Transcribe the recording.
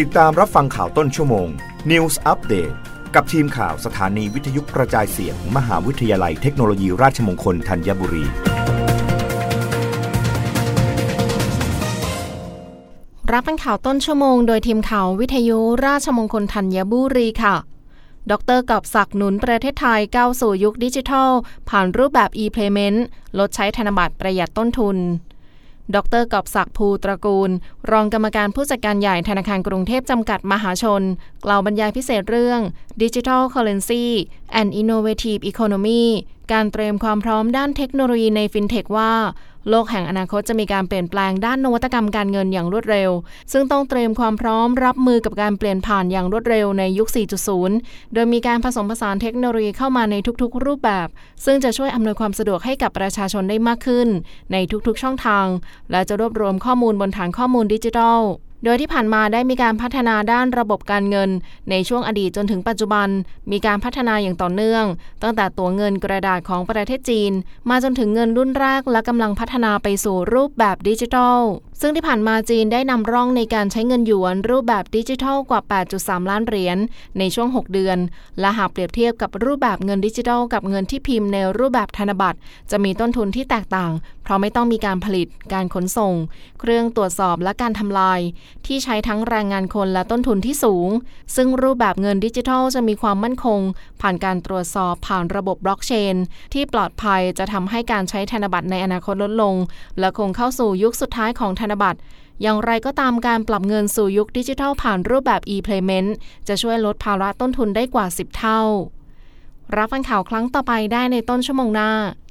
ติดตามรับฟังข่าวต้นชั่วโมง News Update กับทีมข่าวสถานีวิทยุกระจายเสียงมมหาวิทยาลัยเทคโนโลยีราชมงคลธัญบุรี รับฟังข่าวต้นชั่วโมง โดยทีมข่าววิทยุราชมงคลธัญบุรีค่ะ ดรกับศักดิ์หนุนประเทศไทยก้าวสู่ยุคดิจิทัล ผ่านรูปแบบ e-payment ลดใช้ธนบัตรประหยัดต้นทุน ดรกอบศักดิ์ภูตระกูล รองกรรมการผู้จัดการใหญ่ธนาคารกรุงเทพจำกัดมหาชน กล่าวบรรยายพิเศษเรื่อง Digital Currency and Innovative Economy การเตรียมความพร้อมด้านเทคโนโลยีในฟินเทคว่า โลกแห่งอนาคตจะมีการเปลี่ยนแปลงด้านนวัตกรรมการเงินอย่างรวดเร็ว ซึ่งต้องเตรียมความพร้อมรับมือกับการเปลี่ยนผ่านอย่างรวดเร็วในยุค 4.0 โดยมีการผสมผสานเทคโนโลยีเข้ามาในทุกๆ รูปแบบ ซึ่งจะช่วยอำนวยความสะดวกให้กับประชาชนได้มากขึ้น ในทุกๆ ช่องทาง และจะรวบรวมข้อมูลบนฐานข้อมูลดิจิทัล โดยที่ผ่านมาได้มีการพัฒนาด้านระบบการเงิน ในช่วงอดีตจนถึงปัจจุบัน มีการพัฒนาอย่างต่อเนื่อง ตั้งแต่ตัวเงินกระดาษของประเทศจีน มาจนถึงเงินรุ่นแรกและกำลังพัฒนาไปสู่รูปแบบดิจิทัล ซึ่งที่ผ่านมาจีนได้นำร่องในการใช้เงินหยวนรูปแบบดิจิทัลกว่า 8.3 ล้านเหรียญในช่วง 6 เดือน และหากเปรียบเทียบกับรูปแบบเงินดิจิทัลกับเงินที่พิมพ์ในรูปแบบธนบัตร จะมีต้นทุนที่แตกต่างเพราะไม่ต้องมีการผลิต การขนส่ง เครื่องตรวจสอบและการทำลาย ที่ใช้ทั้งแรงงานคนและต้นทุนที่สูง ซึ่งรูปแบบเงินดิจิทัลจะมีความมั่นคง ผ่านการตรวจสอบผ่านระบบบล็อกเชน ที่ปลอดภัยจะทำให้การใช้ธนบัตรในอนาคตลดลง และคงเข้าสู่ยุคสุดท้ายของธนบัตรอย่างไรก็ตามการปรับเงินสู่ยุคดิจิทัลผ่านรูปแบบ e-payment จะช่วยลดภาระต้นทุนได้กว่า 10 เท่า รับฟังข่าวครั้งต่อไปได้ในต้นชั่วโมงหน้า